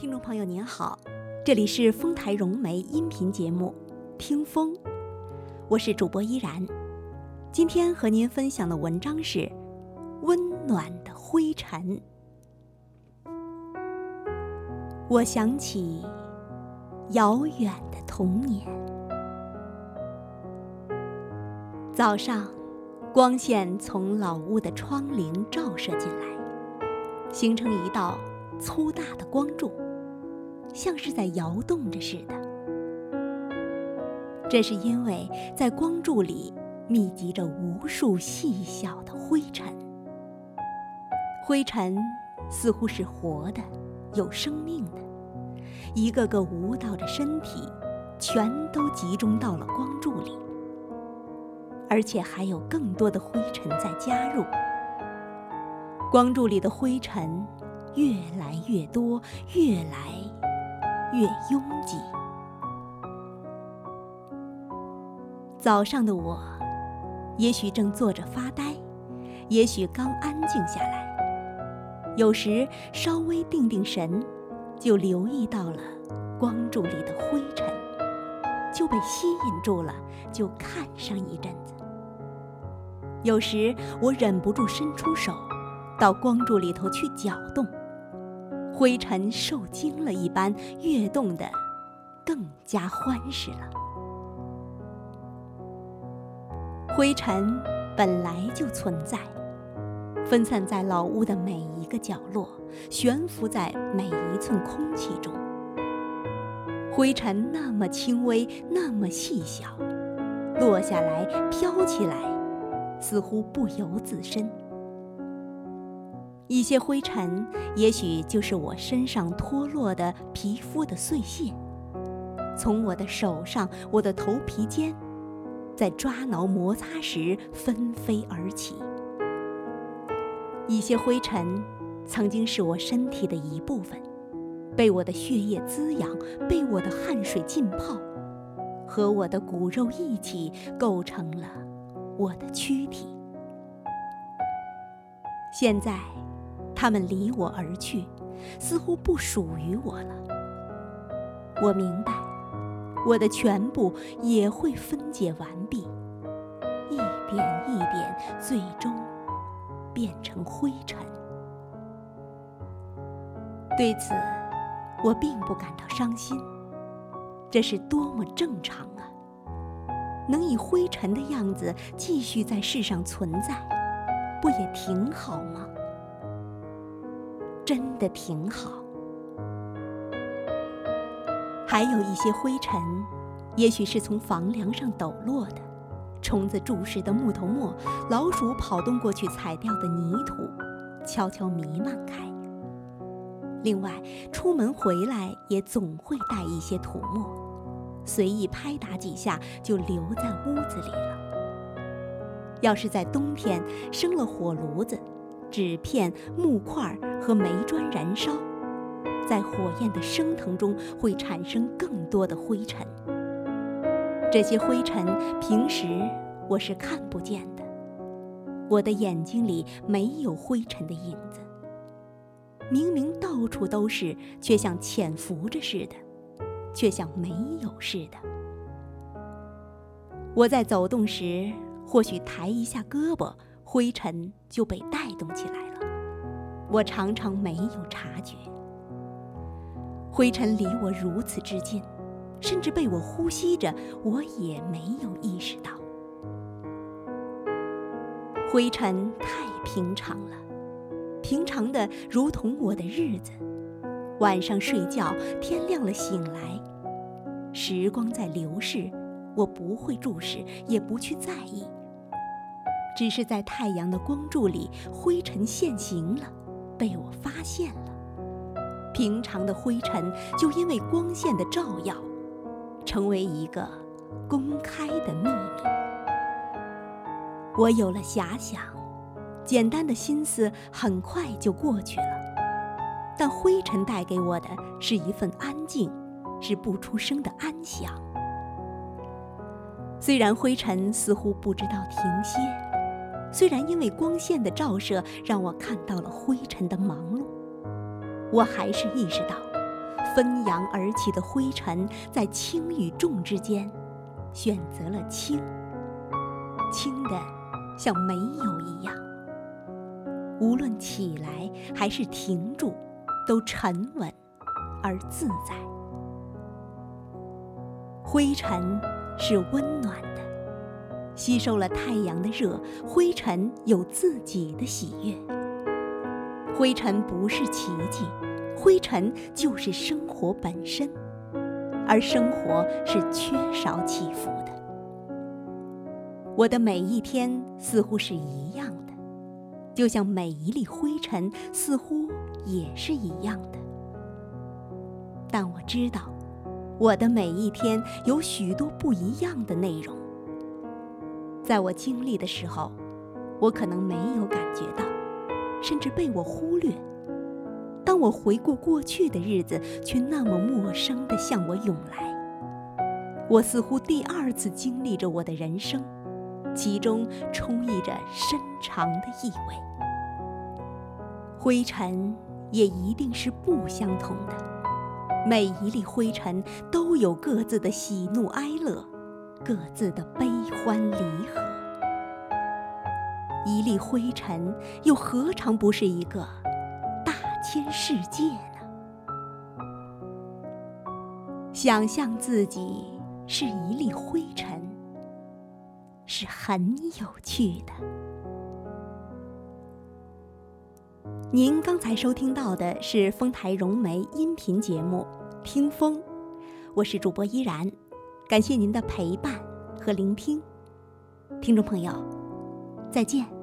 听众朋友您好，这里是丰台融媒音频节目《听风》，我是主播依然。今天和您分享的文章是《温暖的灰尘》。我想起遥远的童年，早上，光线从老屋的窗棂照射进来，形成一道粗大的光柱。像是在摇动着似的，这是因为在光柱里密集着无数细小的灰尘。灰尘似乎是活的，有生命的，一个个舞蹈着身体，全都集中到了光柱里，而且还有更多的灰尘在加入。光柱里的灰尘越来越多，越来。越拥挤。早上的我，也许正坐着发呆，也许刚安静下来。有时稍微定定神，就留意到了光柱里的灰尘，就被吸引住了，就看上一阵子。有时我忍不住伸出手，到光柱里头去搅动。灰尘受惊了一般，跃动的更加欢实了。灰尘本来就存在，分散在老屋的每一个角落，悬浮在每一寸空气中。灰尘那么轻微，那么细小，落下来，飘起来，似乎不由自身。一些灰尘，也许就是我身上脱落的皮肤的碎屑，从我的手上、我的头皮间，在抓挠摩擦时纷飞而起。一些灰尘，曾经是我身体的一部分，被我的血液滋养，被我的汗水浸泡，和我的骨肉一起构成了我的躯体。现在。他们离我而去，似乎不属于我了。我明白，我的全部也会分解完毕，一点一点，最终变成灰尘。对此，我并不感到伤心。这是多么正常啊！能以灰尘的样子继续在世上存在，不也挺好吗？真的挺好。还有一些灰尘，也许是从房梁上抖落的，虫子蛀蚀的木头末，老鼠跑动过去踩掉的泥土，悄悄弥漫开。另外，出门回来也总会带一些土沫，随意拍打几下就留在屋子里了。要是在冬天生了火炉子。纸片、木块和煤砖燃烧，在火焰的升腾中会产生更多的灰尘。这些灰尘平时我是看不见的，我的眼睛里没有灰尘的影子。明明到处都是，却像潜伏着似的，却像没有似的。我在走动时，或许抬一下胳膊。灰尘就被带动起来了，我常常没有察觉。灰尘离我如此之近，甚至被我呼吸着，我也没有意识到。灰尘太平常了，平常的如同我的日子。晚上睡觉，天亮了醒来，时光在流逝，我不会注视，也不去在意。只是在太阳的光柱里，灰尘现形了，被我发现了。平常的灰尘就因为光线的照耀，成为一个公开的秘密。我有了遐想，简单的心思很快就过去了。但灰尘带给我的是一份安静，是不出声的安详。虽然灰尘似乎不知道停歇。虽然因为光线的照射让我看到了灰尘的忙碌，我还是意识到，纷扬而起的灰尘，在轻与重之间，选择了轻，轻的像没有一样。无论起来还是停住，都沉稳而自在。灰尘是温暖的，吸收了太阳的热，灰尘有自己的喜悦。灰尘不是奇迹，灰尘就是生活本身，而生活是缺少起伏的。我的每一天似乎是一样的，就像每一粒灰尘似乎也是一样的。但我知道。我的每一天有许多不一样的内容，在我经历的时候，我可能没有感觉到，甚至被我忽略。当我回顾过去的日子，却那么陌生地向我涌来。我似乎第二次经历着我的人生，其中充溢着深长的意味。灰尘也一定是不相同的。每一粒灰尘都有各自的喜怒哀乐，各自的悲欢离合。一粒灰尘又何尝不是一个大千世界呢？想象自己是一粒灰尘，是很有趣的。您刚才收听到的是丰台融媒音频节目《听风》，我是主播依然，感谢您的陪伴和聆听，听众朋友，再见。